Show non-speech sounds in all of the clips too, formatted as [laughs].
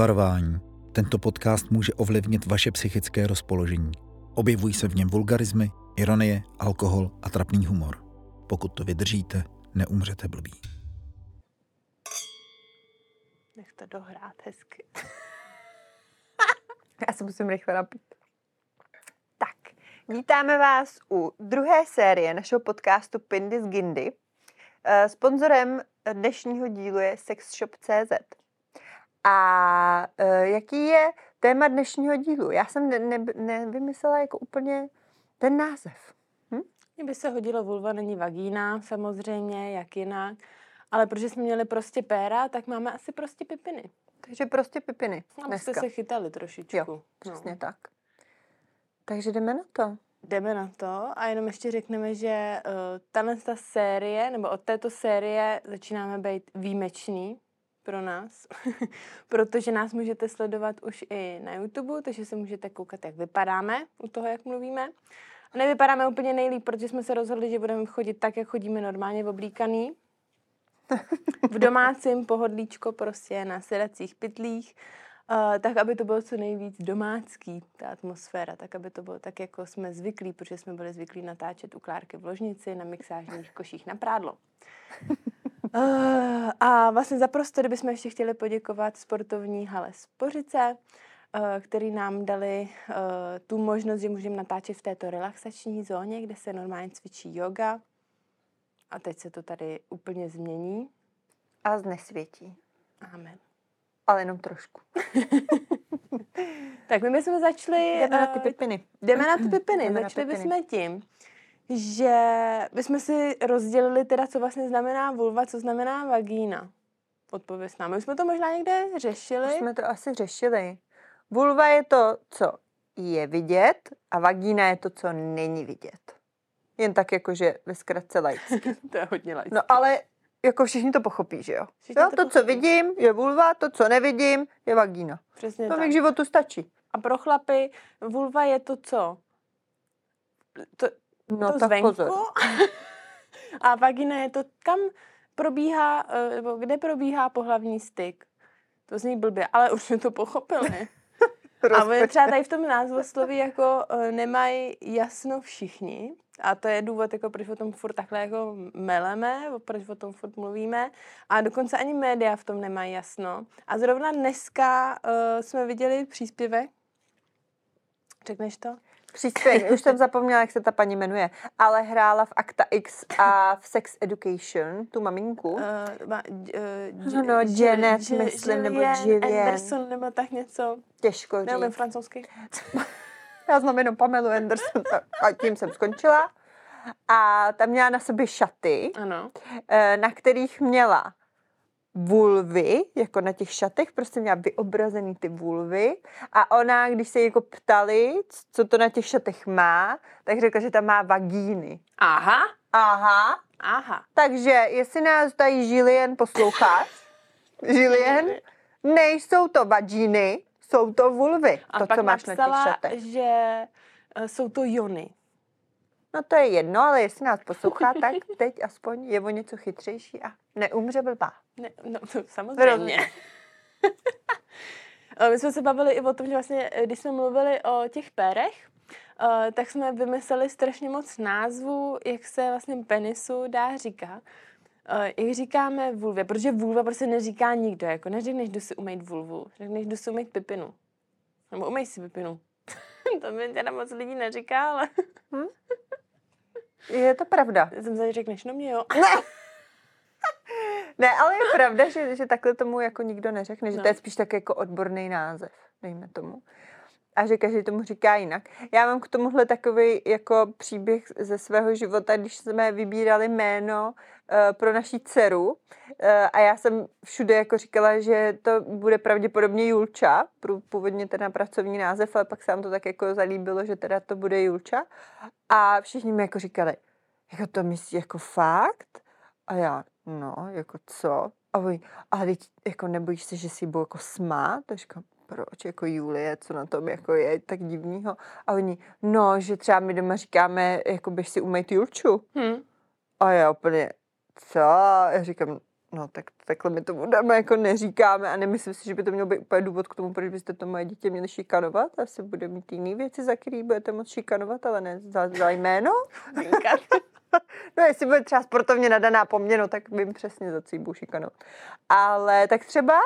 Varování. Tento podcast může ovlivnit vaše psychické rozpoložení. Objevují se v něm vulgarizmy, ironie, alkohol a trapný humor. Pokud to vydržíte, neumřete blbý. Nech to dohrát hezky. [laughs] Já se musím rychle napít. Tak, vítáme vás u druhé série našeho podcastu Pindy z Gindy. Eh, Sponzorem dnešního dílu je sexshop.cz. A eh, jaký je téma dnešního dílu? Já jsem ne, ne, nevymyslela jako úplně ten název. Hm? Mně by se hodilo vulva, není vagína, samozřejmě, jak jinak. Ale protože jsme měli prostě péra, tak máme asi prostě pipiny. Takže prostě pipiny. Abyste Dneska. se chytali trošičku. Jo, přesně tak. Takže jdeme na to. Jdeme na to a jenom ještě řekneme, že uh, tahle ta série, nebo od této série začínáme být výjimečný pro nás, [laughs] protože nás můžete sledovat už i na YouTube, takže se můžete koukat, jak vypadáme u toho, jak mluvíme. A nevypadáme úplně nejlíp, protože jsme se rozhodli, že budeme chodit tak, jak chodíme normálně v oblíkaný. V domácím pohodlíčko prostě na sedacích pytlích, uh, tak, aby to bylo co nejvíc domácký, ta atmosféra, tak, aby to bylo tak, jako jsme zvyklí, protože jsme byli zvyklí natáčet u Klárky v ložnici, na mixážních koších na prádlo. Uh, a vlastně za prostory bychom ještě chtěli poděkovat sportovní hale Spořice, uh, který nám dali uh, tu možnost, že můžeme natáčet v této relaxační zóně, kde se normálně cvičí yoga. A teď se to tady úplně změní. A znesvětí. Amen. Ale jenom trošku. [laughs] Tak my bychom začali... Jdeme na ty eh, pipiny. Jdeme na ty pipiny. Jdeme Začali bychom tím, že bychom si rozdělili teda, co vlastně znamená vulva, co znamená vagína. Odpověz nám. My jsme to možná někde řešili. Už jsme to asi řešili. Vulva je to, co je vidět a vagína je to, co není vidět. Jen tak jakože ve zkratce laicky. [laughs] to je hodně laické. No ale jako všichni to pochopí, že jo? Všichni jo to to, co vidím, je vulva, to, co nevidím, je vagína. Přesně To tak. k životu stačí. A pro chlapy vulva je to co? To, No to tak zvenku. pozor. [laughs] a vagina je to, kam probíhá, eh, nebo kde probíhá pohlavní styk. To zní blbě, ale už jsme to pochopili. [laughs] A oni třeba tady v tom názvosloví jako uh, nemají jasno všichni. A to je důvod, jako proč o tom furt takhle jako meleme, proč o tom furt mluvíme. A dokonce ani média v tom nemají jasno. A zrovna dneska uh, jsme viděli příspěvek. Řekneš to? Příspěvek, už jsem zapomněla, jak se ta paní jmenuje, ale hrála v Acta X a v Sex Education, tu maminku. Uh, ma, uh, No, Janet, myslím, nebo Gillian. Anderson, nebo tak něco. Těžko Neumím říct. francouzsky. [laughs] Já znám jenom Pamelu Anderson a tím jsem skončila. A tam měla na sobě šaty, Ano. eh, na kterých měla vulvy, jako na těch šatech, prostě měla vyobrazený ty vulvy a ona, když se jí jako ptali, co to na těch šatech má, tak řekla, že tam má vagíny. Aha. Aha, Aha. takže jestli nás tady Žilien posloucháš, [laughs] Žilien, nejsou to vagíny, jsou to vulvy, A to, pak co máš na těch napsala, šatech. že eh, jsou to jony. No to je jedno, ale jestli nás poslouchá, tak teď aspoň je o něco chytřejší a neumře blbá. Ne, no, to samozřejmě. [laughs] My jsme se bavili i o tom, že vlastně, eh, když jsme mluvili o těch pérech, eh, tak jsme vymysleli strašně moc názvů, jak se vlastně penisu dá říkat. Eh, Jak říkáme vulvě, protože vulva prostě neříká nikdo, jako neřekneš, jdu si umýt vulvu, řekneš, jdu si umýt pipinu. Nebo umej si pipinu. [laughs] to mi teda moc lidí neříká, ale Je to pravda. jsem tady řekneš, no mě jo. Ne, ale je pravda, že, že takhle tomu jako nikdo neřekne, že No. to je spíš tak jako odborný název, dejme tomu. A že každý tomu říká jinak. Já mám k tomuhle takový jako příběh ze svého života, když jsme vybírali jméno pro naší dceru uh, a já jsem všude jako říkala, že to bude pravděpodobně Julča, původně teda pracovní název, ale pak se nám to tak jako zalíbilo, že teda to bude Julča. A všichni mi jako říkali, jako to myslíš jako fakt? A já, no, jako co? A oni, ale teď jako nebojíš se, že si budou jako smát? A říkám, proč, jako Julie, co na tom jako je tak divného? A oni, no, že třeba my doma říkáme, jako běž si umýt Julču. Hm. A já úplně, co? Já říkám, No, tak takhle my tomu dáme jako neříkáme a nemyslím si, že by to měl být úplně důvod k tomu, proč byste to moje dítě měli šikanovat. Asi bude mít jiný věci, za který budete moc šikanovat, ale ne za, za jméno. [laughs] no, jestli bude třeba sportovně nadaná po mně, no, tak vím přesně, za co jí budu šikanovat. Ale tak třeba,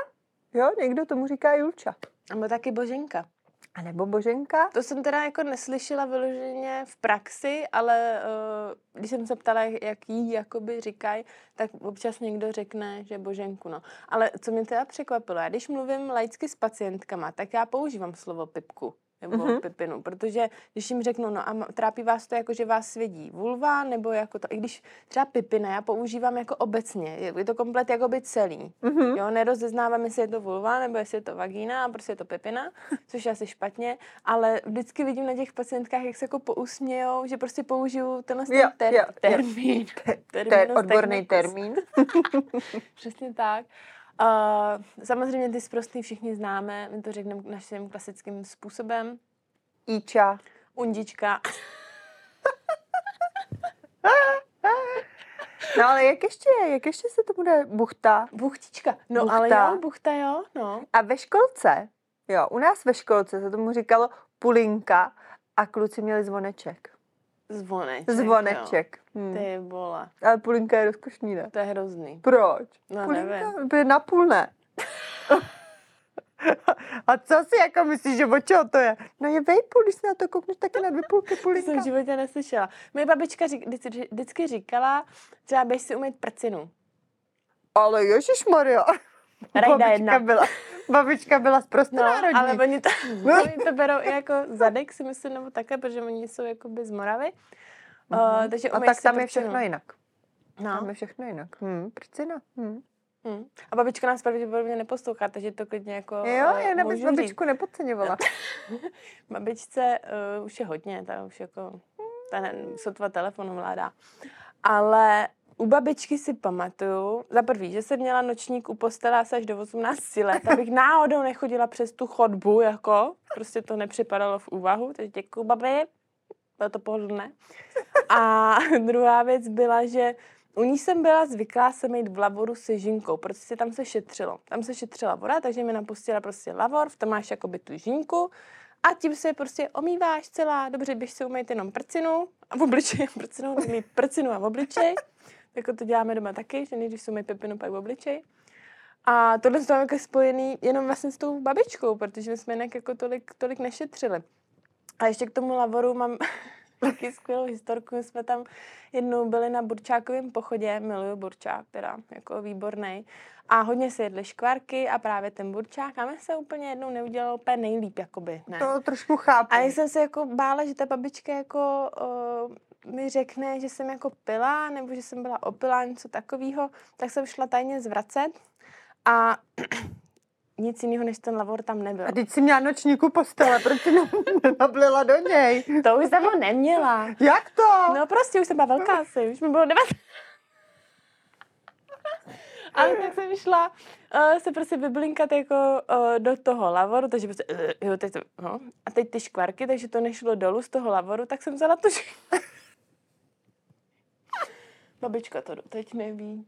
jo, někdo tomu říká Julča. A má taky Boženka. A nebo Boženka? To jsem teda jako neslyšela vyloženě v praxi, ale uh, když jsem se ptala, jak jí jakoby říkají, tak občas někdo řekne, že Boženku, no. Ale co mě teda překvapilo, já když mluvím laicky s pacientkama, tak já používám slovo pipku nebo mm-hmm. pipinu, protože když jim řeknu, no a trápí vás to jako, že vás svědí vulva, nebo jako to, i když třeba pipina, já používám jako obecně, je to komplet jako by celý, mm-hmm. jo, nerozeznávám, jestli je to vulva, nebo jestli je to vagína, a prostě je to pipina, [laughs] což je asi špatně, ale vždycky vidím na těch pacientkách, jak se jako pousmějou, že prostě použiju tenhle jo, ter- jo, termín. termín ter- odborný termín. [laughs] Přesně tak. Uh, samozřejmě ty zprostý všichni známe, my to řekneme naším klasickým způsobem. Iča. Undička. No ale jak ještě, jak ještě se to bude buchta? Buchtička. No buchta. ale jo, buchta jo, no. A ve školce, jo, u nás ve školce se tomu říkalo pulinka a kluci měli zvoneček. Zvoneček. Zvoneček. Hmm. Ty vole. Ale pulinka je rozkošný, ne? To je hrozný. Proč? No pulinka nevím. By na půl ne. [laughs] A co si jako myslíš, že o čeho to je? No je vejpůl, když se na to koukneš, tak je na dvě půlky pulinka. [laughs] To jsem v životě neslyšela. Moje babička řík, vždycky, říkala, třeba běž si umýt prcinu. Ale ježišmarja. Rajda jedna. Byla, [laughs] babička byla zprostá no, národní. ale oni to, [laughs] oni to berou i jako zadek, si myslím, nebo takhle, protože oni jsou jako z Moravy. Uh-huh. Uh, takže A tak tam je všechno jinak. No. Tam je všechno jinak. Hm, prcina. Hm. Hmm. A babička nás pravděpodobně neposlouchá, takže to klidně jako Jo, já nebys babičku nepodceňovala. [laughs] Babičce uh, už je hodně, ta už jako, ta ne, sotva telefon vládá. Ale u babičky si pamatuju, za prvý, že jsem měla nočník u postele asi až do 18 let, abych náhodou nechodila přes tu chodbu, jako, prostě to nepřipadalo v úvahu, takže děkuji, babi, bylo to pohodlné. A [laughs] druhá věc byla, že u ní jsem byla zvyklá se mít v lavoru se žinkou, protože tam se šetřilo. Tam se šetřila voda, takže mi napustila prostě lavor, v tom máš jakoby tu žinku a tím se prostě omýváš celá, dobře, běž si umýt jenom prcinu a v obličeji [laughs] prcinu, prcinu a v obličej. Jako to děláme doma taky, že nejdřív si umýt pepinu, pak v obličej. A tohle je jako spojený jenom vlastně s tou babičkou, protože jsme jinak jako tolik, tolik nešetřili. A ještě k tomu lavoru mám [laughs] taky skvělou historku. My jsme tam jednou byli na Burčákovém pochodě, miluju Burčák, teda jako výborný. A hodně se jedli škvarky a právě ten Burčák. A mi se úplně jednou neudělal úplně nejlíp, jakoby. Ne. To trošku chápu. A já jsem se jako bála, že ta babička jako uh, mi řekne, že jsem jako pila, nebo že jsem byla opilá, něco takového, tak jsem šla tajně zvracet. A [clears throat] nic jiného než ten lavor tam nebyl. A teď jsi měla nočníku postele, proč jsi [laughs] nablila do něj? To už jsem ho neměla. Jak to? No prostě, už jsem byla velká asi, už mi bylo 9. [laughs] Ale tak jsem šla uh, se prostě vyblinkat jako uh, do toho lavoru, takže prostě, uh, jo, teď to, no. A teď ty škvarky, takže to nešlo dolů z toho lavoru, tak jsem vzala to, že... Babička to doteď neví.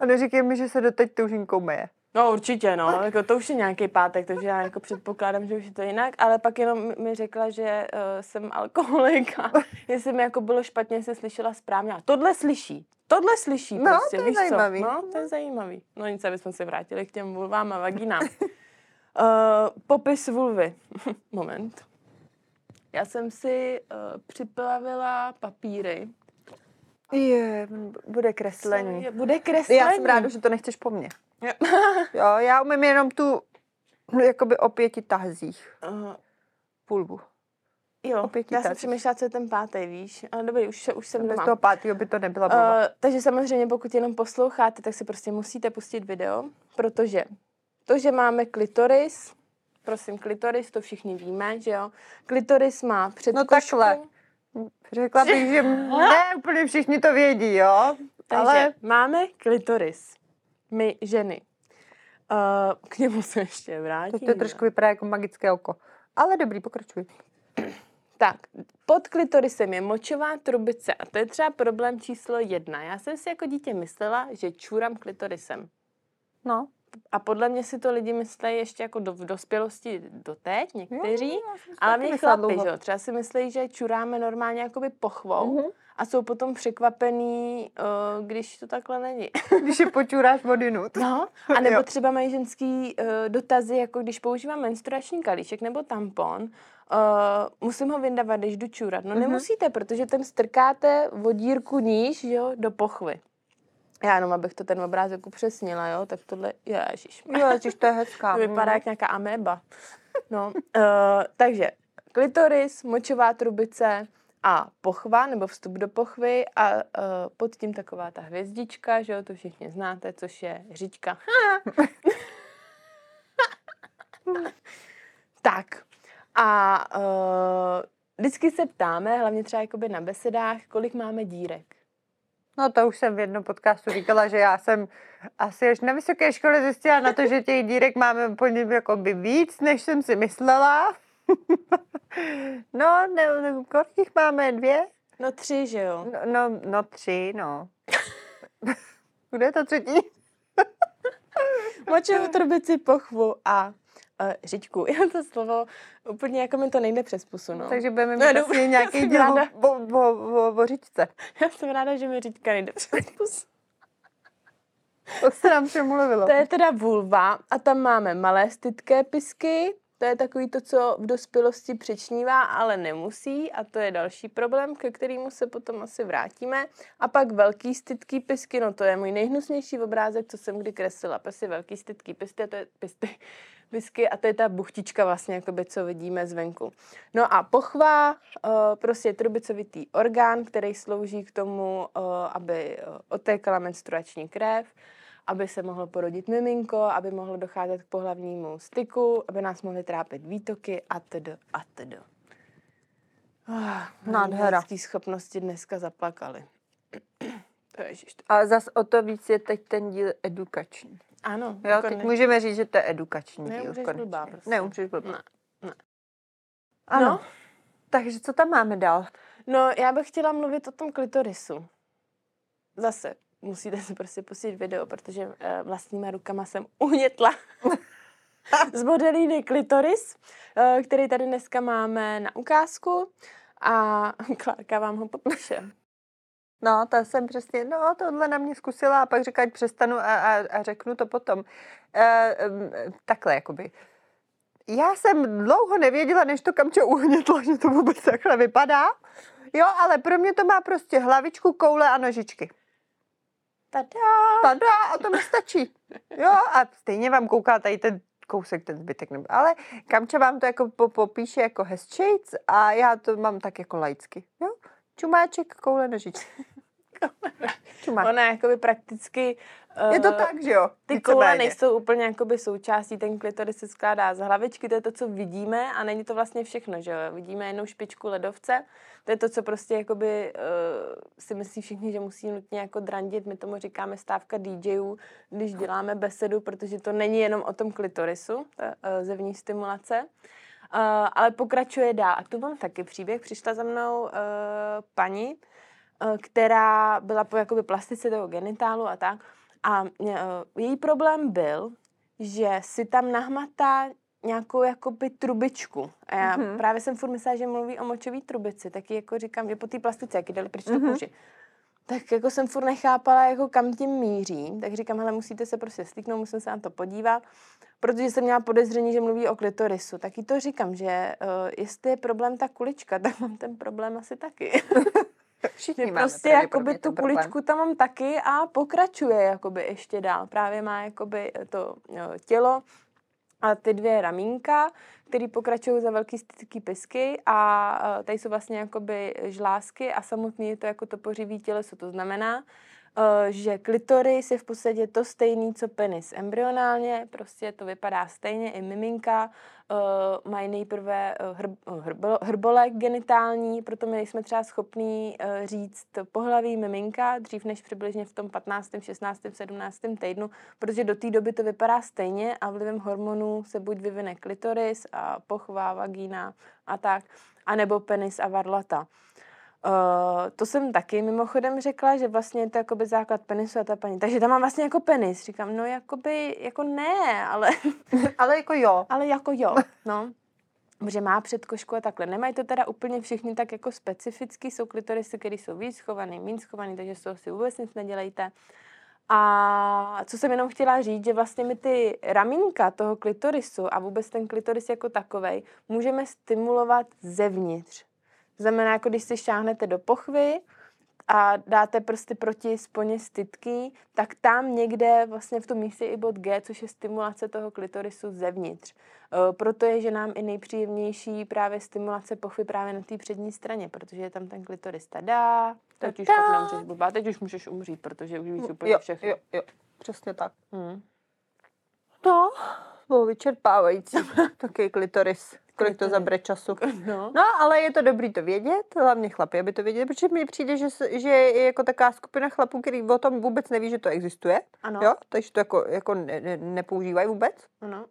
A neříkej mi, že se doteď tou žinkou meje. No určitě, no, jako to už je nějaký pátek, takže já jako předpokládám, že už je to jinak, ale pak jenom mi řekla, že uh, jsem alkoholik a [laughs] jestli mi jako bylo špatně, se slyšela správně. A tohle slyší, tohle slyší no, prostě, to je víš zajímavý. co? No, to je zajímavý. No nic, aby jsme se vrátili k těm vulvám a vaginám. uh, [laughs] popis vulvy. [laughs] Moment. Já jsem si uh, připravila papíry. Je, bude kreslení. Je, bude kreslení. Já jsem ráda, že to nechceš po mně. [laughs] jo, já umím jenom tu, no, jakoby o pěti tahzích. Uh, půlbu. Jo, o pěti já jsem přemýšlela, co je ten pátý, víš. Ale dobrý, už, už jsem Bez doma. toho pátého by to nebyla uh, takže samozřejmě, pokud jenom posloucháte, tak si prostě musíte pustit video, protože to, že máme klitoris, prosím, klitoris, to všichni víme, že jo. Klitoris má předkošku. No takhle. Řekla bych, že [laughs] ne úplně všichni to vědí, jo. Takže ale... máme klitoris my ženy. Uh, k němu se ještě vrátím. To, to trošku vypadá jako magické oko. Ale dobrý, pokračuj. [clears throat] Tak, pod klitorisem je močová trubice a to je třeba problém číslo jedna. Já jsem si jako dítě myslela, že čůram klitorisem. No. A podle mě si to lidi myslí ještě jako do, v dospělosti doteď, někteří. Jo, jsem si ale mě chlapi, že jo, třeba si myslí, že čuráme normálně jakoby pochvou Mhm. a jsou potom překvapený, uh, když to takhle není. [laughs] Když je počuráš vodinut. No, a nebo Jo. třeba mají ženský uh, dotazy, jako když používám menstruační kalíček nebo tampon, uh, musím ho vyndavat, když jdu čůrat. No Mhm. nemusíte, protože tam strkáte vodírku níž, jo, do pochvy. Já jenom, abych to ten obrázek upřesnila, jo, tak tohle, ježiš. [laughs] Ježiš, to je hezká. To vypadá Mhm. jak nějaká améba. No, uh, takže klitoris, močová trubice a pochva, nebo vstup do pochvy a uh, pod tím taková ta hvězdička, že jo, to všichni znáte, což je říčka. [laughs] tak. A uh, vždycky se ptáme, hlavně třeba jakoby na besedách, kolik máme dírek. No to už jsem v jednom podcastu říkala, že já jsem asi až na vysoké škole zjistila na to, že těch dírek máme po něm jakoby víc, než jsem si myslela. [laughs] no, ne, ne, kolik jich máme? Dvě? No tři, že jo? No, no, no tři, no. [laughs] Kde je to třetí? močovou trubici, pochvu a uh, říčku. Já to slovo úplně jako mi to nejde přes pusu, no. Takže budeme No, mít asi [laughs] nějaký díl o, ráda. o, o, o, o říčce. [laughs] Já jsem ráda, že mi říčka nejde přes pusu. [laughs] To se nám přemluvilo. To je teda vulva a tam máme malé stytké pisky, to je takový to, co v dospělosti přečnívá, ale nemusí a to je další problém, ke kterému se potom asi vrátíme. A pak velký stytký pisky, no to je můj nejhnusnější obrázek, co jsem kdy kreslila. Prostě velký stytký pisky, a to je pisty, pisky a to je ta buchtička vlastně, jakoby, co vidíme zvenku. No a pochva, uh, prostě je trubicovitý orgán, který slouží k tomu, uh, aby uh, otékala menstruační krev, aby se mohlo porodit miminko, aby mohlo docházet k pohlavnímu styku, aby nás mohly trápit výtoky a td. a td. Oh, Nádhera. schopnosti dneska zaplakaly. Ježiš, to- Ale zas o to víc je teď ten díl edukační. Ano, Jo, jako teď ne- můžeme říct, že to je edukační. Neumřeš blbá prostě. Neumřeš blbá. Ne, ne. Ano. No. Takže co tam máme dál? No, já bych chtěla mluvit o tom klitorisu. Zase, musíte si prostě pustit video, protože uh, vlastníma rukama jsem [laughs] uhnětla [laughs] z modelíny klitoris, uh, který tady dneska máme na ukázku a [laughs] Klárka vám ho popíše. No, to jsem přesně, no, tohle na mě zkusila a pak ať přestanu a, a, a řeknu to potom. E, takhle, jakoby. Já jsem dlouho nevěděla, než to kamče uhnětlo, že to vůbec takhle vypadá. Jo, ale pro mě to má prostě hlavičku, koule a nožičky. Tada! Tada, a to mi stačí. Jo, a stejně vám kouká tady ten kousek, ten zbytek. Nebo, ale Kamča vám to jako po, popíše jako hezčejc a já to mám tak jako laicky. Jo? Čumáček, koule, nožičky. [laughs] Čumák. Ona jakoby prakticky... Je to eh, tak, že jo? Ty koule nejsou úplně jakoby součástí, ten klitoris se skládá z hlavičky, to je to, co vidíme a není to vlastně všechno, že jo? Vidíme jenom špičku ledovce, to je to, co prostě jakoby uh, si myslí všichni, že musí nutně jako drandit, my tomu říkáme stávka DJů, když děláme besedu, protože to není jenom o tom klitorisu, ta uh, zevní stimulace, uh, ale pokračuje dál. A tu mám taky příběh, přišla za mnou uh, paní, uh, která byla po jakoby plastice toho genitálu a tak, a uh, její problém byl, že si tam nahmatá nějakou jakoby trubičku. A já Mhm. mm-hmm. právě jsem furt myslela, že mluví o močový trubici, tak jako říkám, že po té plastice, jak dali pryč mm-hmm. Mhm. kůži. Tak jako jsem furt nechápala, jako kam tím míří. Tak říkám, hele, musíte se prostě styknout, musím se na to podívat. Protože jsem měla podezření, že mluví o klitorisu. Tak jí to říkám, že uh, jestli je problém ta kulička, [laughs] tak mám ten problém asi taky. [laughs] Všichni máme prostě jakoby tu kuličku tam mám taky a pokračuje jakoby ještě dál. Právě má jakoby to jo, tělo a ty dvě ramínka, které pokračují za velký stycký pisky a eh, tady jsou vlastně jakoby žlázky a samotný je to jako to pořivý těleso. To znamená, že klitoris je v podstatě to stejný, co penis embryonálně, prostě to vypadá stejně, i miminka uh, mají nejprve hrb, hrbo, hrbolek genitální, proto my nejsme třeba schopní uh, říct pohlaví miminka dřív než přibližně v tom 15., 16., 17. týdnu, protože do té doby to vypadá stejně a vlivem hormonů se buď vyvine klitoris a pochva, vagína a tak, anebo penis a varlata. Uh, to jsem taky mimochodem řekla, že vlastně je to jakoby základ penisu a ta paní. Takže tam mám vlastně jako penis. Říkám, no jakoby, jako ne, ale... [laughs] ale jako jo. [laughs] Ale jako jo, no. Že má předkošku a takhle. Nemají to teda úplně všichni tak jako specificky. Jsou klitorisy, které jsou víc schovaný, méně schovaný, takže z toho si vůbec nic nedělejte. A co jsem jenom chtěla říct, že vlastně my ty ramínka toho klitorisu a vůbec ten klitoris jako takovej můžeme stimulovat zevnitř. To znamená, jako když si šáhnete do pochvy a dáte prsty proti sponě stytky, tak tam někde vlastně v tom místě i bod G, což je stimulace toho klitorisu zevnitř. E, proto je, že nám i nejpříjemnější právě stimulace pochvy právě na té přední straně, protože je tam ten klitoris tada, teď už pak nemůžeš blbá, teď už můžeš umřít, protože už víš úplně jo, všechno. Jo, jo, přesně tak. Hmm. No, bylo vyčerpávající. [laughs] Taky klitoris. Kolik to zabere času. No. no, ale je to dobrý to vědět, hlavně chlapi, aby to věděli, protože mi přijde, že, že je jako taková skupina chlapů, který o tom vůbec neví, že to existuje. Ano. Jo? Takže to jako, jako ne, ne, nepoužívají vůbec. Ano.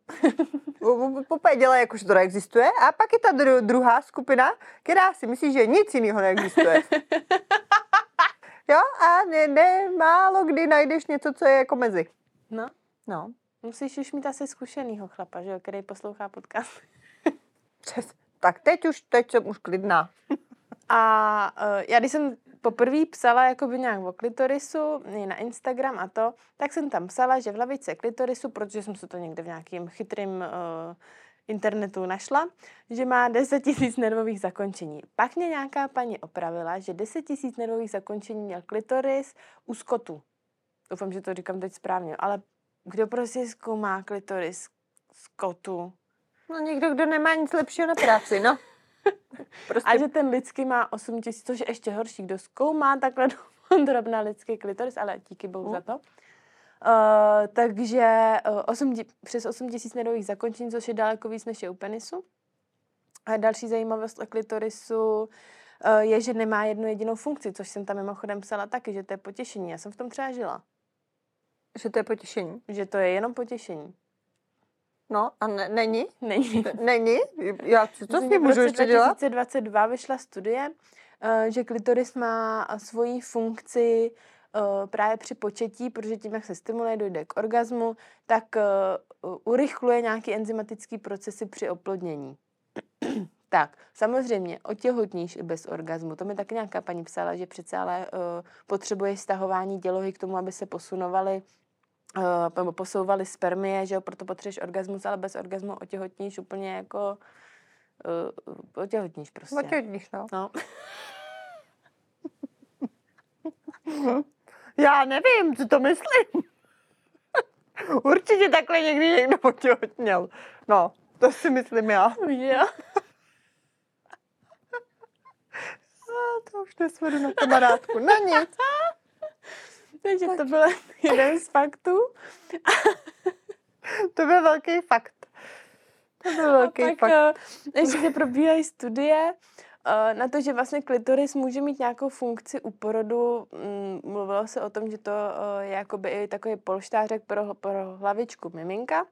[laughs] Úplně dělají, jako, že to neexistuje. A pak je ta dru, druhá skupina, která si myslí, že nic jiného neexistuje. [laughs] jo? A ne, ne, málo kdy najdeš něco, co je jako mezi. No. No. Musíš už mít asi zkušenýho chlapa, že jo, který poslouchá podcast. Přes. Tak teď už, teď jsem už klidná. A uh, já když jsem poprvé psala jakoby nějak o klitorisu na Instagram a to, tak jsem tam psala, že v lavice klitorisu, protože jsem se to někde v nějakým chytrým uh, internetu našla, že má 10 tisíc nervových zakončení. Pak mě nějaká paní opravila, že 10 tisíc nervových zakončení měl klitoris u skotu. Doufám, že to říkám teď správně, ale kdo prostě zkoumá klitoris skotu? No někdo, kdo nemá nic lepšího na práci, no. [laughs] Prostě... A že ten lidský má 8 tisíc, což je ještě horší. Kdo zkoumá takhle [laughs] drobná lidský klitoris, ale díky bohu mm. za to. Uh, takže uh, 8, přes 8 tisíc nedových zakončení, což je daleko víc než je u penisu. A další zajímavost o klitorisu uh, je, že nemá jednu jedinou funkci, což jsem tam mimochodem psala taky, že to je potěšení. Já jsem v tom třeba žila. Že to je potěšení? Že to je jenom potěšení. No a ne, není? Není. Není? Já co, co s můžu ještě dělat? V 2022 vyšla studie, uh, že klitoris má svoji funkci uh, právě při početí, protože tím, jak se stimuluje, dojde k orgazmu, tak uh, urychluje nějaké enzymatické procesy při oplodnění. [clears throat] tak, samozřejmě, otěhotníš i bez orgazmu. To mi taky nějaká paní psala, že přece ale uh, potřebuje stahování dělohy k tomu, aby se posunovaly uh, posouvali spermie, že jo, proto potřebuješ orgasmus, ale bez orgasmu otěhotníš úplně jako uh, otěhotníš prostě. Otěhotníš, no. no. [laughs] Já nevím, co to myslím. [laughs] Určitě takhle někdy někdo otěhotněl. No, to si myslím já. [laughs] Jo. No, to už nesvedu na kamarádku. Na nic. Takže to byl [laughs] jeden z faktů. to byl velký fakt. To byl velký a pak, fakt. Uh, ještě probíhají studie uh, na to, že vlastně klitoris může mít nějakou funkci u porodu. Mm, mluvilo se o tom, že to uh, je jakoby i takový polštářek pro, pro hlavičku miminka.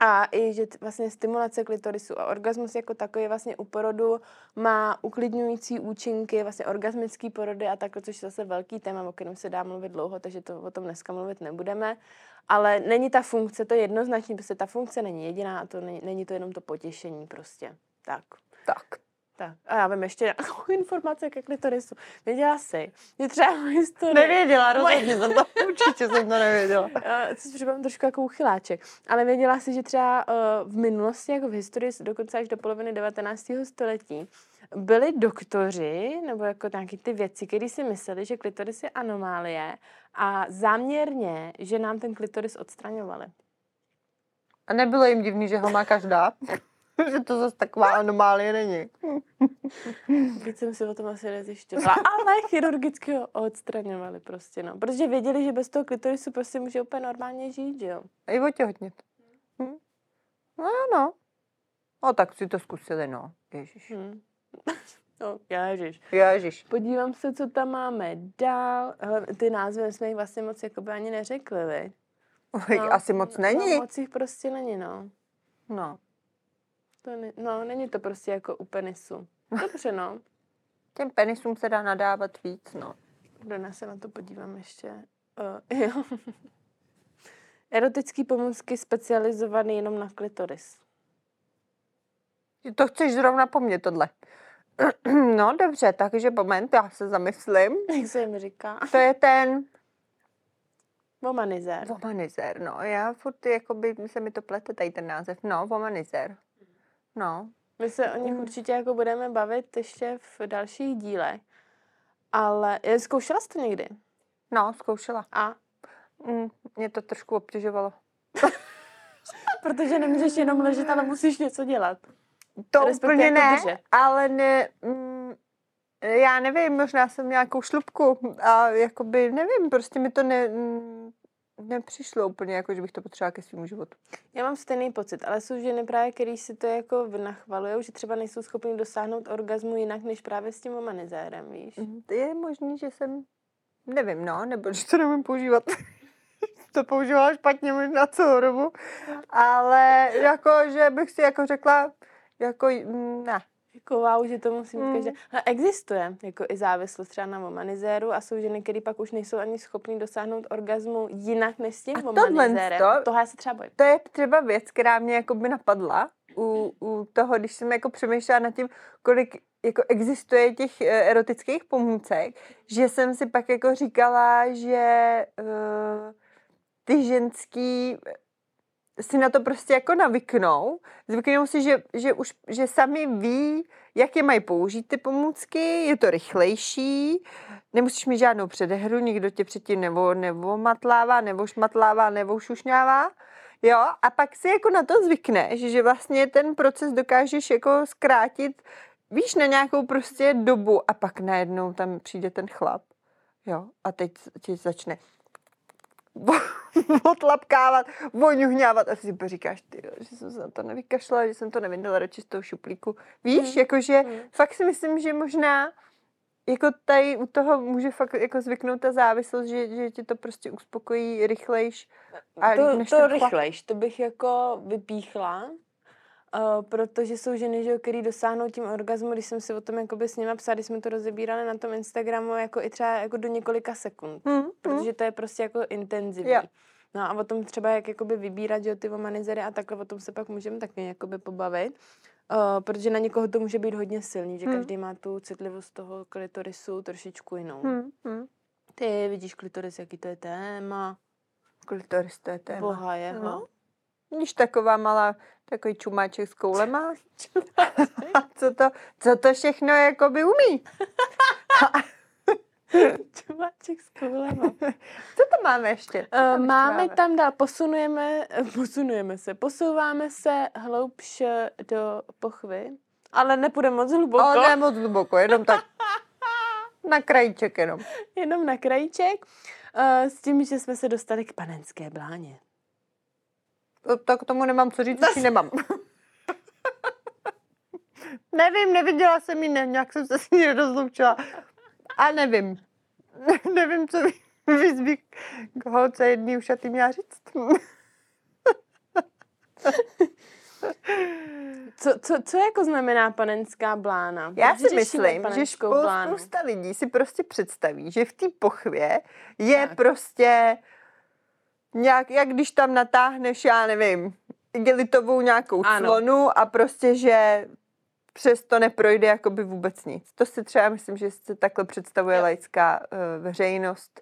A i, že vlastně stimulace klitorisu a orgasmus jako takový vlastně u porodu má uklidňující účinky, vlastně orgasmický porody a takhle, což je zase velký téma, o kterém se dá mluvit dlouho, takže to o tom dneska mluvit nebudeme. Ale není ta funkce, to je jednoznačně, protože ta funkce není jediná a to není, není to jenom to potěšení prostě. Tak. Tak. Tak a já vím ještě nějakou [laughs] informaci ke klitorisu. Věděla jsi, že třeba historii... Nevěděla, rozhodně jsem to, [laughs] určitě jsem to nevěděla. Což připadám trošku jako uchyláček. Ale věděla jsi, že třeba uh, v minulosti, jako v historii, dokonce až do poloviny 19. století, byli doktoři, nebo jako nějaký ty věci, kteří si mysleli, že klitoris je anomálie a záměrně, že nám ten klitoris odstraňovali. A nebylo jim divný, že ho má každá? [laughs] [laughs] že to zase taková anomálie není. [laughs] Víc jsem si o tom asi nezjišťovala, ale chirurgicky ho odstraňovali prostě, no. Protože věděli, že bez toho klitorisu prostě může úplně normálně žít, že jo. I otěhotnět. Hm? No, no. No, tak si to zkusili, no. Ježiš. Hm. [laughs] No, ježiš. Ježiš. Podívám se, co tam máme dál. Hele, ty názvy jsme jich vlastně moc jakoby ani neřekli? No, Asi moc není. No, moc jich prostě není, no. No. To ne, no, není to prostě jako u penisu. Dobře, no. [laughs] Těm penisům se dá nadávat víc, no. Dnes se na to podívám ještě. Uh, [laughs] jo. Erotický pomůcky specializovaný jenom na klitoris. To chceš zrovna po mně, tohle. [clears throat] No, dobře, takže moment, já se zamyslím. [laughs] Jak se jim říká? To je ten Womanizer. Womanizer, no. Já furt, jakoby, se mi to plete tady ten název. No, Womanizer. No. My se o nich Mm. určitě jako budeme bavit ještě v dalších dílech. Ale zkoušela jsi to někdy? No, zkoušela. A? Mm, mě to trošku obtěžovalo. [laughs] Protože nemůžeš jenom ležet, ale musíš něco dělat. To Respektive úplně jako ne, držet. ale ne, mm, já nevím, možná jsem měla nějakou šlubku a jakoby, nevím, prostě mi to ne, mm, nepřišlo úplně, jako že bych to potřebovala ke svým životu. Já mám stejný pocit, ale jsou ženy právě, který si to jako vynachvalujou, že třeba nejsou schopni dosáhnout orgazmu jinak, než právě s tím womanizérem, víš? Mm, Je možný, že jsem, nevím, no, nebo že to nevím používat. [laughs] to používala špatně možná celou dobu, ale jako, že bych si jako řekla, jako, mm, ne. Jako wow, že to musím Mm. mm. každá... Ale existuje jako i závislost třeba na womanizéru a jsou ženy, které pak už nejsou ani schopní dosáhnout orgazmu jinak než s tím A womanizérem. to- Tohle se třeba bojím. To je třeba věc, která mě jako by napadla u, u toho, když jsem jako přemýšlela nad tím, kolik jako existuje těch eh, erotických pomůcek, že jsem si pak jako říkala, že uh, ty ženský si na to prostě jako navyknou. Zvyknou si, že, že už že sami ví, jak je mají použít ty pomůcky, je to rychlejší, nemusíš mít žádnou předehru, nikdo tě předtím nebo, nebo matlává, nebo šmatlává, nebo šušňává. Jo, a pak si jako na to zvykneš, že vlastně ten proces dokážeš jako zkrátit, víš, na nějakou prostě dobu a pak najednou tam přijde ten chlap. Jo, a teď ti začne [laughs] otlapkávat, voňuhňávat a si říkáš, ty, že jsem se na to nevykašla, že jsem to nevydala do čistého šuplíku. Víš, Hmm. jakože Hmm. fakt si myslím, že možná jako tady u toho může fakt jako zvyknout ta závislost, že, že ti to prostě uspokojí rychlejš. A to, než to rychlejš, to bych jako vypíchla, uh, protože jsou ženy, že, který dosáhnou tím orgazmu, když jsem si o tom jakoby s nima psala, když jsme to rozebírali na tom Instagramu, jako i třeba jako do několika sekund, Hmm, hmm. protože to je prostě jako intenzivní. Jo. No a o tom třeba, jak jakoby vybírat, že ty womanizery a takhle, o tom se pak můžeme taky jakoby pobavit. Uh, protože na někoho to může být hodně silný, že Hmm. každý má tu citlivost toho klitorisu trošičku jinou. Hmm, hmm. Ty vidíš klitoris, jaký to je téma, Klitoris, to je téma. boha jeho. No. Když taková malá, takový čumáček s koulema. A [laughs] co to, co to všechno jakoby umí? [laughs] Čumáček s koulema. [laughs] Co to máme ještě? Co Uh, tam ještě máme tam dál, posunujeme, eh, posunujeme se, posouváme se hloubš do pochvy, ale nepůjdeme moc hluboko, Ale ne moc hluboko, jenom tak na krajíček jenom. jenom na krajíček, s tím, že jsme se dostali k panenské bláně. To, to k tomu nemám co říct, ji [laughs] nemám. [laughs] nevím, neviděla jsem ji, ne, nějak jsem se s ní nerozloučila. A nevím. [laughs] nevím, co víc bych k holce jedný ušatý měla říct. Co, co, co jako znamená panenská blána? Já si myslím, že spousta lidí si prostě představí, že v té pochvě je Tak. prostě nějak, jak když tam natáhneš, já nevím, igelitovou nějakou Ano. clonu a prostě, že přes to neprojde jakoby vůbec nic. To si třeba myslím, že se takhle představuje laická uh, veřejnost,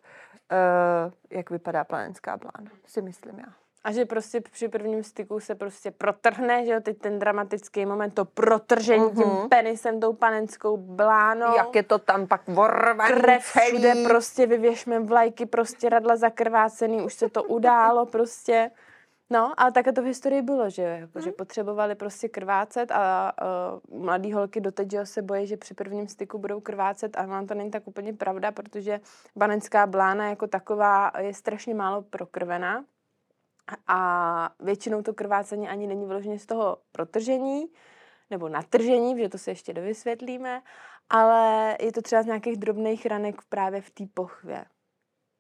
uh, jak vypadá planetská blána, si myslím já. A že prostě při prvním styku se prostě protrhne, že jo, teď ten dramatický moment, to protržení Mhm. tím penisem, tou panenskou blánou. Jak je to tam pak vorvaný krev celý. všude, prostě vyvěšme vlajky, prostě radla zakrvácený, už se to událo prostě. No, ale také to v historii bylo, že, jako, Hmm. že potřebovali prostě krvácet a uh, mladý holky doteď že se bojí, že při prvním styku budou krvácet a vám to není tak úplně pravda, protože banenská blána jako taková je strašně málo prokrvená a většinou to krvácení ani není vyloženě z toho protržení nebo natržení, protože to se ještě dovysvětlíme, ale je to třeba z nějakých drobných ranek právě v té pochvě.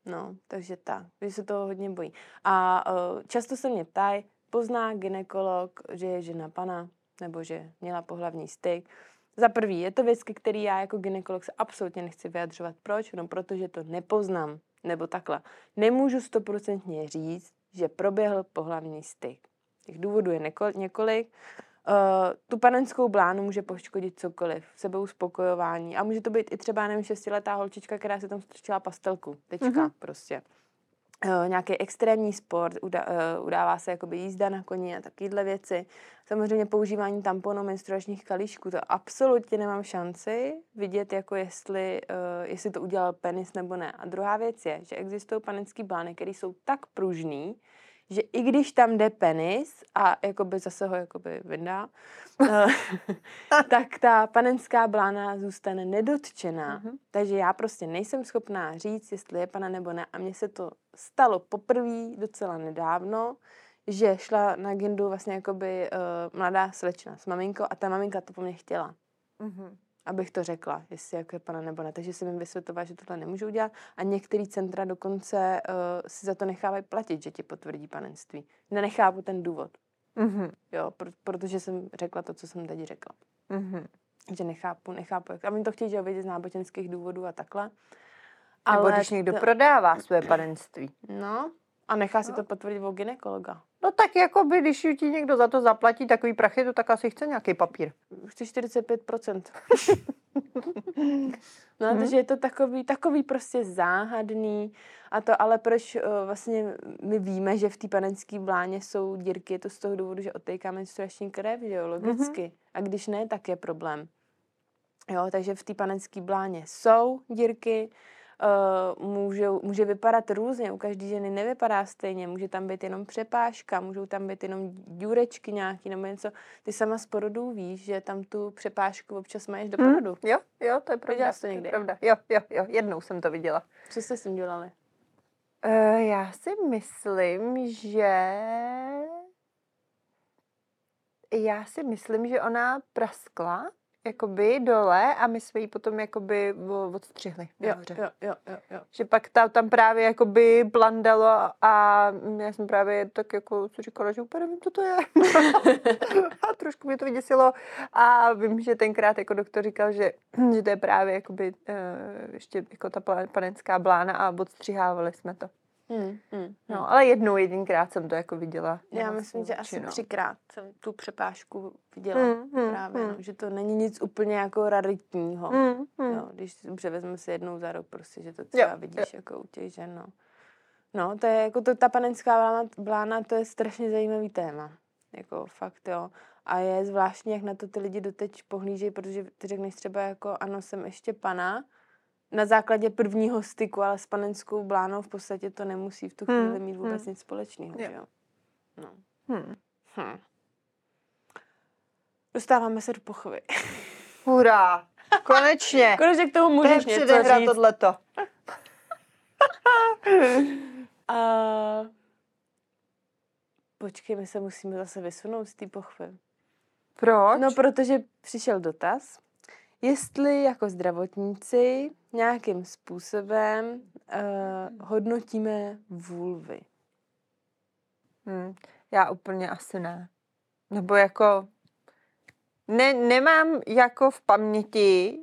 No, takže tak, že se toho hodně bojí. A uh, často se mě ptají, pozná ginekolog, že je žena pana, nebo že měla pohlavní styk. Za prvý, je to věc, který já jako ginekolog se absolutně nechci vyjadřovat. Proč? No, protože to nepoznám. Nebo takhle. Nemůžu stoprocentně říct, že proběhl pohlavní styk. Těch důvodů je neko- několik. Uh, tu panenskou blánu může poškodit cokoliv, sebeuspokojování a může to být i třeba, nevím, šestiletá holčička, která si tam strčila pastelku, tečka, Mhm. mm-hmm. prostě. Uh, nějaký extrémní sport, uda, uh, udává se jakoby jízda na koni a takovéhle věci. Samozřejmě používání tamponů, menstruačních kalíšků, to absolutně nemám šanci vidět, jako jestli, uh, jestli to udělal penis nebo ne. A druhá věc je, že existují panenské blány, které jsou tak pružný, že i když tam jde penis a jakoby zase ho jakoby vyndá, [laughs] eh, [laughs] tak ta panenská blána zůstane nedotčená. Mhm. Takže já prostě nejsem schopná říct, jestli je pana nebo ne. A mně se to stalo poprvé docela nedávno, že šla na gindu vlastně jakoby uh, mladá slečna s maminkou a ta maminka to po mně chtěla Mhm. Abych to řekla, jestli jako je pana nebo ne. Takže jsem jim vysvětlovala, že tohle nemůžu udělat a některý centra dokonce uh, si za to nechávají platit, že ti potvrdí panenství. Nenechápu ten důvod, Mhm. jo, pr- protože jsem řekla to, co jsem teď řekla. Mhm. Že nechápu, nechápu. Jak... A oni to chtějí že vědět z náboženských důvodů a takhle. Nebo když někdo to... prodává své panenství. No, a nechá si No. to potvrdit od ginekologa. No tak jako by, když ti někdo za to zaplatí takový prachy, to tak asi chce nějaký papír. Chci 45%. [laughs] No, Mhm. takže je to takový, takový prostě záhadný. A to ale proč uh, vlastně my víme, že v té panenské bláně jsou dírky, je to z toho důvodu, že odtejká menstruační krev, že jo, logicky. A když ne, tak je problém. Jo, takže v té panenské bláně jsou dírky, uh, můžou, může vypadat různě, u každé ženy nevypadá stejně, může tam být jenom přepážka, můžou tam být jenom důrečky nějaký nebo něco. Ty sama z porodů víš, že tam tu přepážku občas máš do Hm? porodu. Jo, jo, to je pravda. Viděla jsi to je někdy? pravda. Jo, jo, jo, jednou jsem to viděla. Co jste s tím dělali? Uh, já si myslím, že... Já si myslím, že ona praskla jakoby dole a my jsme ji potom jakoby odstřihli Jo, nahoře. jo, jo, jo, jo. Že pak ta, tam právě jakoby blandalo a já jsem právě tak jako si říkala, že úplně nevím, co to je. [laughs] a trošku mě to vyděsilo a vím, že tenkrát jako doktor říkal, že, že to je právě jakoby uh, ještě jako ta panenská blána a odstřihávali jsme to. Hmm, hmm, No, ale jednou, jedinkrát jsem to jako viděla. Já myslím, že asi no. třikrát jsem tu přepážku viděla. Hmm, hmm, Právě, hmm. no, že to není nic úplně jako raritního. Hmm, hmm. Jo, když dobře vezme si jednou za rok, prostě, že to třeba Jo, vidíš jako u těch žen, no. No, to je jako to, ta panenská blána, blána, to je strašně zajímavý téma. Jako fakt, jo. A je zvláštní, jak na to ty lidi doteď pohlížejí, protože ty řekneš třeba jako, ano, jsem ještě pana, na základě prvního styku, ale s panenskou blánou v podstatě to nemusí v tu Hmm, chvíli mít vůbec hmm. nic společného, Jo. jo. No. Hmm. Hm. Dostáváme se do pochvy. [laughs] Hurá, konečně. [laughs] Konečně k tomu To je můžeš něco předehra říct. tohleto. [laughs] A... Počkej, my se musíme zase vysunout z té pochvy. Proč? No, protože přišel dotaz, jestli jako zdravotníci nějakým způsobem uh, hodnotíme vulvy. Hmm, já úplně asi ne. Nebo jako... Ne, nemám jako v paměti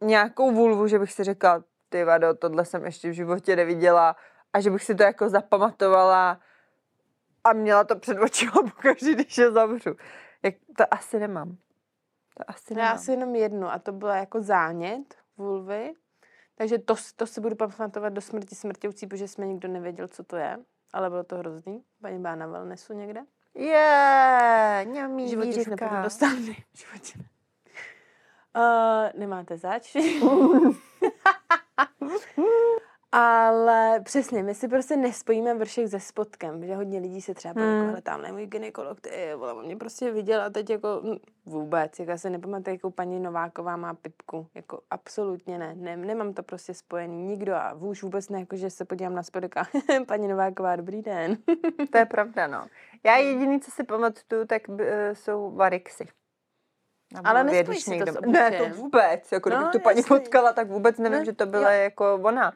nějakou vulvu, že bych si řekla, ty vado, tohle jsem ještě v životě neviděla a že bych si to jako zapamatovala a měla to před očima [laughs] pokaždé, když je zavřu. Jak, to asi nemám. To asi Já asi jenom jednu a to byla jako zánět vulvy. Takže to, to si budu pamatovat do smrti smrtěucí, protože jsme nikdo nevěděl, co to je. Ale bylo to hrozný. Paní byla na wellnessu někde. Je, V ňamí životě se dívka. nepůjdu do stávny. V životě ne. Uh, nemáte zač. [laughs] [laughs] Ale přesně, my si prostě nespojíme vršek se spodkem, že hodně lidí se třeba hmm. jako, tamhle můj gynekolog, ty vole, mě prostě viděl a teď jako hm, vůbec, jako já se nepamatuju, jako paní Nováková má pipku, jako absolutně ne, ne, nemám to prostě spojený, nikdo a už vůbec ne, jako že se podívám na spodek a [laughs] paní Nováková, dobrý den. to je pravda, no. Já jediný, co si pamatuju, tak uh, jsou varixy. Ale nespojí si to s Ne, to vůbec. Jako, no, kdybych tu paní potkala, tak vůbec nevím, ne, že to byla jo. jako ona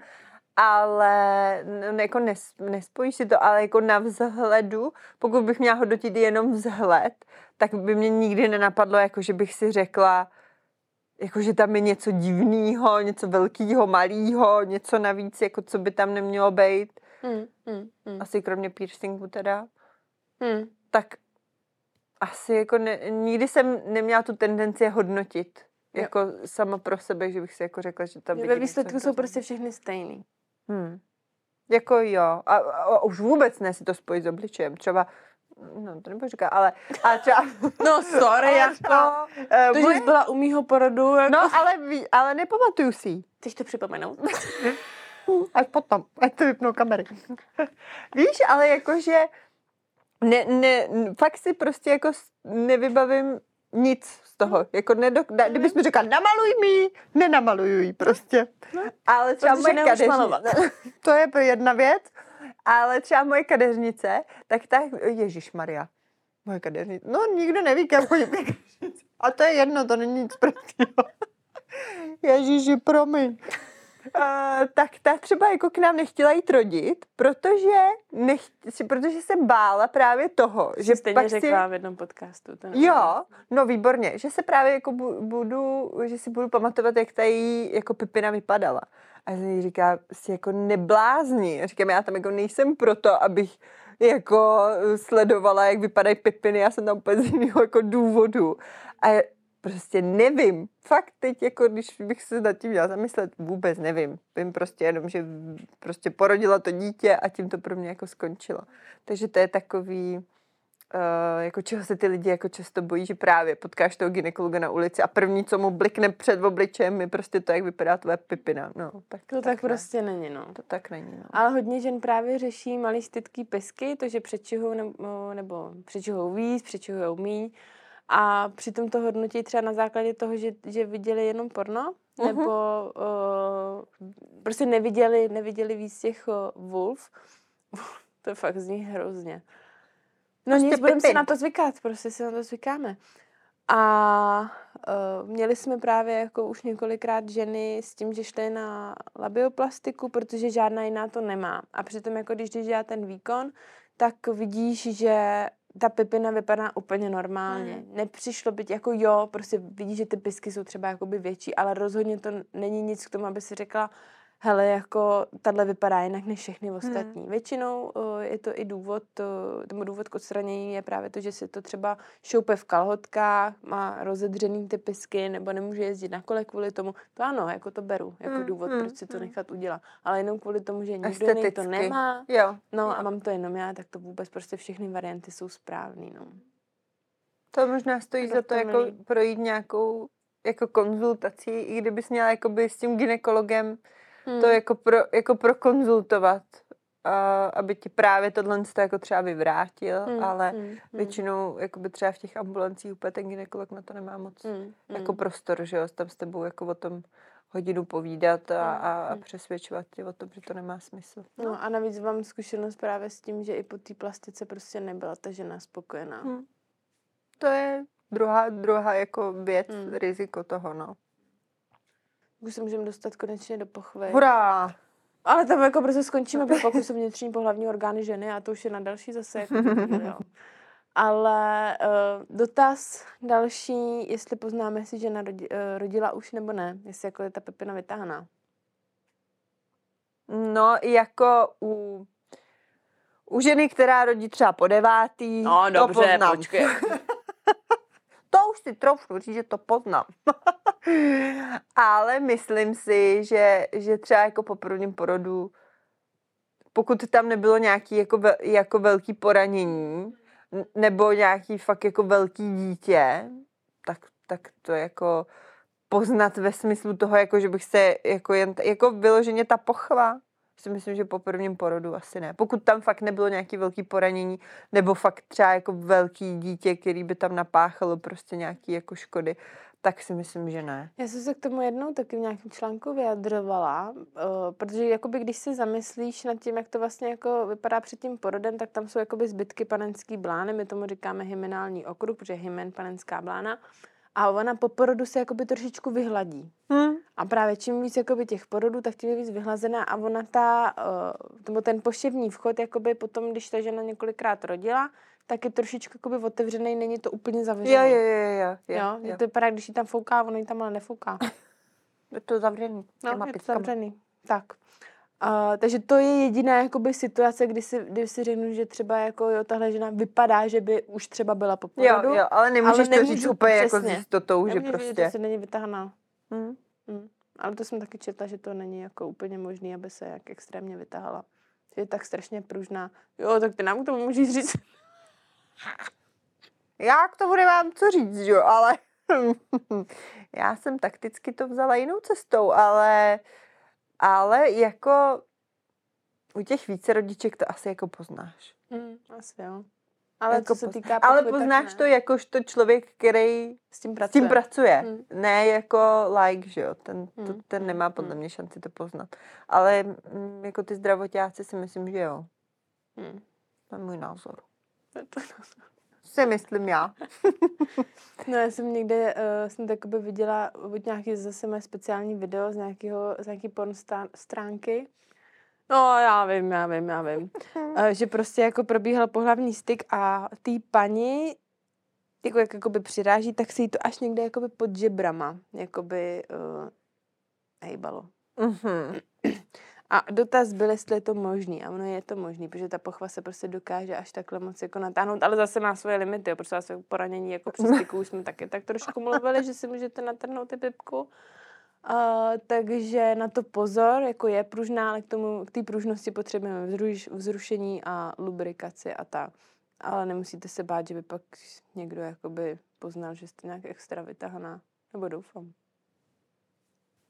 ale no, jako nes, nespojíš si to, ale jako na vzhledu, pokud bych měla hodnotit jenom vzhled, tak by mě nikdy nenapadlo, jako že bych si řekla, jako že tam je něco divného, něco velkého, malého, něco navíc, jako co by tam nemělo být. Hmm, hmm, hmm. Asi kromě piercingu teda. Hmm. Tak asi jako ne, nikdy jsem neměla tu tendenci hodnotit. Jo. Jako sama pro sebe, že bych si jako řekla, že tam Ve výsledku jsou prostě všechny stejný. Hmm. Jako jo. A, a, a už vůbec ne si to spojit s obličejem. Třeba No, to nebudu říkat, ale, ale třeba... [laughs] No, sorry, jako... To, moje... jsi byla u mýho porodu, jako... No, ale, ale nepamatuju si Chceš to připomenout? [laughs] Až potom, ať to vypnou kamery. [laughs] Víš, ale jakože... Ne, ne, fakt si prostě jako nevybavím nic z toho. Jako nedok, da, kdybys mi řekla, namaluj mi, nenamaluju jí prostě. No. Ale třeba moje kadeřnice, [laughs] to je jedna věc, ale třeba moje kadeřnice, tak ta, Ježíš Maria, moje kadeřnice, no nikdo neví, kam chodí [laughs] A to je jedno, to není nic prostého. [laughs] Ježíši, promiň. Uh, tak ta třeba jako k nám nechtěla jít rodit, protože, nech, protože se bála právě toho, že Stejně pak řekla si... v jednom podcastu. To jo, no výborně, že se právě jako budu, že si budu pamatovat, jak ta její jako Pipina vypadala. A já jí říká, si jako neblázni. A říkám, já tam jako nejsem proto, abych jako sledovala, jak vypadají Pipiny, já jsem tam úplně z jiného jako důvodu. A prostě nevím. Fakt teď, jako když bych se nad tím měla zamyslet, vůbec nevím. Vím prostě jenom, že prostě porodila to dítě a tím to pro mě jako skončilo. Takže to je takový, uh, jako čeho se ty lidi jako často bojí, že právě potkáš toho ginekologa na ulici a první, co mu blikne před obličem, je prostě to, jak vypadá tvoje pipina. No, tak, to tak, tak ne. prostě není, no. To tak není, no. Ale hodně žen právě řeší malý stytký pesky, to, že přečihují nebo, nebo přečihují víc, přečihují míň a přitom to hodnotí třeba na základě toho, že, že viděli jenom porno, uh-huh. nebo uh, prostě neviděli, neviděli víc těch uh, wolf. [laughs] to fakt zní hrozně. No prostě nic, budeme si na to zvykat, prostě si na to zvykáme. A uh, měli jsme právě jako už několikrát ženy s tím, že šly na labioplastiku, protože žádná jiná to nemá. A přitom jako když jdeš dělat ten výkon, tak vidíš, že ta pipina vypadá úplně normálně. Hmm. Nepřišlo být jako jo, prostě vidíš, že ty pisky jsou třeba jakoby větší, ale rozhodně to není nic k tomu, aby si řekla, hele, jako tahle vypadá jinak než všechny hmm. ostatní. Hmm. Většinou uh, je to i důvod, uh, tomu důvod k odstranění je právě to, že si to třeba šoupe v kalhotkách, má rozedřený ty pisky, nebo nemůže jezdit na kole kvůli tomu. To ano, jako to beru, jako hmm. důvod, hmm. proč si to hmm. nechat udělat. Ale jenom kvůli tomu, že nikdo jiný to nemá, jo. no jo. a mám to jenom já, tak to vůbec prostě všechny varianty jsou správný, no. To možná stojí to za to, jako projít nějakou jako konzultací, i kdybys měla jakoby s tím ginekologem hmm. to jako, pro, jako prokonzultovat, a, aby ti právě tohle jako třeba vyvrátil, hmm. ale hmm. hmm. většinou by třeba v těch ambulancích úplně ten ginekolog na to nemá moc hmm. jako hmm. prostor, že jo, tam s tebou jako o tom hodinu povídat a, hmm, a, a přesvědčovat tě o tom, že to nemá smysl. No. no a navíc mám zkušenost právě s tím, že i po té plastice prostě nebyla ta žena spokojená. Hmm. To je druhá, druhá jako věc, hmm. riziko toho, no. Už se můžeme dostat konečně do pochvy. Hurá! Ale tam jako prostě skončíme, protože pokud jsou vnitřní pohlavní orgány ženy a to už je na další zase. Jako, jo. Ale uh, dotaz další, jestli poznáme, jestli žena rodi, uh, rodila už nebo ne, jestli jako je ta pepina vytáhaná. No, jako u, u ženy, která rodí třeba po devátý, no, dobře, to poznám. počkej. [laughs] to už si trošku říct, že to poznám. [laughs] Ale myslím si, že, že třeba jako po prvním porodu, pokud tam nebylo nějaký jako, ve, jako velký poranění, nebo nějaký fakt jako velký dítě, tak, tak to jako poznat ve smyslu toho, jako že bych se jako jen, jako vyloženě ta pochva, Si myslím, že po prvním porodu asi ne. Pokud tam fakt nebylo nějaký velký poranění, nebo fakt třeba jako velký dítě, který by tam napáchalo prostě nějaký jako škody, tak si myslím, že ne. Já jsem se k tomu jednou taky v nějakém článku vyjadřovala, uh, protože jakoby když si zamyslíš nad tím, jak to vlastně jako vypadá před tím porodem, tak tam jsou jakoby zbytky panenský blány, my tomu říkáme hymenální okruh, protože hymen panenská blána. A ona po porodu se jakoby trošičku vyhladí. Hmm. A právě čím víc jakoby těch porodů, tak tím je víc vyhlazená a ona ta, uh, nebo ten poševní vchod, jakoby potom, když ta žena několikrát rodila, tak je trošičku jakoby otevřený, není to úplně zavřený. Jo, jo, jo, jo. jo, jo, jo. to vypadá, když jí tam fouká, ono jí tam ale nefouká. Je to zavřený. No, je to zavřený. Tak. Uh, takže to je jediná jakoby, situace, kdy si, kdy si řeknu, že třeba jako, jo, tahle žena vypadá, že by už třeba byla po Jo, porodu. jo, ale nemůžeš ale to říct nemůžu- úplně jako s přesně. jistotou, že Nemůžu říct, prostě... že to si není vytahaná. Hm. Mm. Ale to jsem taky četla, že to není jako úplně možné, aby se jak extrémně vytahala. Že je tak strašně pružná. Jo, tak ty nám k tomu můžeš říct. [laughs] Já k tomu nemám co říct, jo, ale [laughs] já jsem takticky to vzala jinou cestou, ale, ale jako u těch více rodiček to asi jako poznáš. Mm, asi jo. Ale jako co se týká ale pochvy, tak poznáš ne. to jakožto člověk, který S tím s pracuje. tím pracuje. Hmm. Ne jako like, že jo, ten, to, Hmm, ten hmm, nemá podle hmm. mě šanci to poznat. Ale mm, jako ty zdravotáci si myslím, že jo. Mm. To je můj názor. To- Si myslím já. [laughs] No já jsem někde, uh, jsem to jakoby viděla od nějaký zase moje speciální video z, nějakého, z nějaký porn stránky. No já vím, já vím, já vím. Uh, [laughs] že prostě jako probíhal pohlavní styk a tý paní jako jak jakoby přiráží, tak se jí to až někde jakoby pod žebrama jakoby uh, hejbalo. Mhm. A dotaz byl, jestli je to možný. A ono je to možný, protože ta pochva se prostě dokáže až takhle moc jako natáhnout, ale zase má svoje limity, jo, protože zase poranění jako při styku už jsme taky tak trošku mluvili, že si můžete natrhnout i pipku. Uh, takže na to pozor, jako je pružná, ale k tomu, k té pružnosti potřebujeme vzruš, vzrušení a lubrikaci a tak. Ale nemusíte se bát, že by pak někdo jakoby poznal, že jste nějak extra vytahaná. Nebo doufám.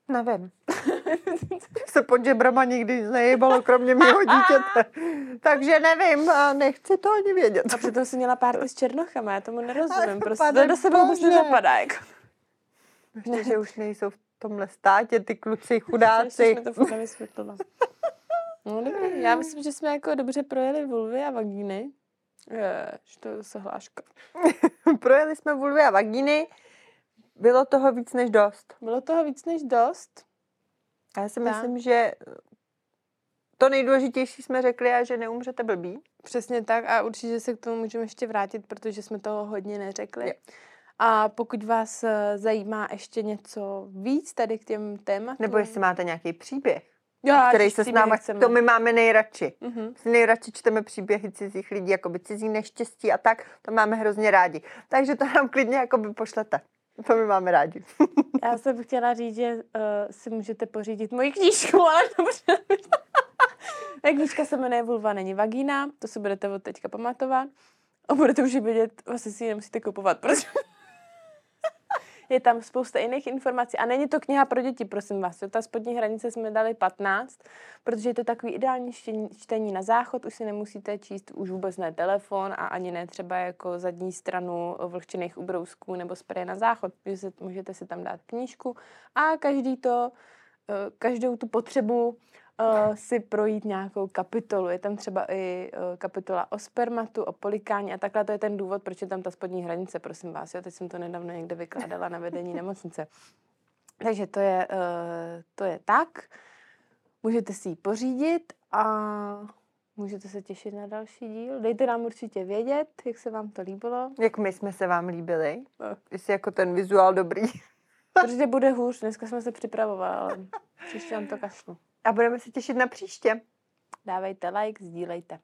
Nevím. [laughs] se pod žebrama nikdy nic nejebalo, kromě mého [laughs] dítěte. Takže nevím a nechci to ani vědět. A přitom si měla párty s černochama, já tomu nerozumím. Ale Prostě to do sebe vůbec nezapadá. Jako. Ještě, že už nejsou v tomhle státě ty kluci [laughs] Ještě chudáci. jsme to nevysvětlila. No dobrý, já [laughs] myslím, že jsme jako dobře projeli vulvy a vagíny. Jež, to je zase hláška. [laughs] Projeli jsme vulvy a vagíny. Bylo toho víc než dost. Bylo toho víc než dost. A já si Tak. myslím, že to nejdůležitější jsme řekli, a že neumřete blbý. Přesně tak a určitě se k tomu můžeme ještě vrátit, protože jsme toho hodně neřekli. Jo. A pokud vás eh, zajímá ještě něco víc tady k těm tématům. Nebo jestli máte nějaký příběh, jo, který se s náma, chceme. to my máme nejradši. Mhm. Si nejradši čteme příběhy cizích lidí, jako by cizí neštěstí a tak, to máme hrozně rádi. Takže to nám klidně jako by pošlete. To my máme rádi. [laughs] Já jsem chtěla říct, že uh, si můžete pořídit moji knížku, ale dobře. Ta knížka se jmenuje Vulva není vagína, to si budete od teďka pamatovat. A budete už vědět, vlastně si ji nemusíte kupovat, protože je tam spousta jiných informací. A není to kniha pro děti, prosím vás. Jo? Ta spodní hranice jsme dali 15, protože je to takový ideální čtení, na záchod. Už si nemusíte číst už vůbec ne telefon a ani ne třeba jako zadní stranu vlhčených ubrousků nebo spreje na záchod. Můžete, můžete si tam dát knížku a každý to, eh, každou tu potřebu uh, si projít nějakou kapitolu. Je tam třeba i uh, kapitola o spermatu, o polikání a takhle to je ten důvod, proč je tam ta spodní hranice, prosím vás. Jo? Teď jsem to nedávno někde vykládala na vedení nemocnice. Takže to je, uh, to je tak. Můžete si ji pořídit a můžete se těšit na další díl. Dejte nám určitě vědět, jak se vám to líbilo. Jak my jsme se vám líbili. No. Jestli jako ten vizuál dobrý. Protože bude hůř, dneska jsme se připravovali, ale příště vám to kašlu. A budeme se těšit na příště. Dávejte like, sdílejte.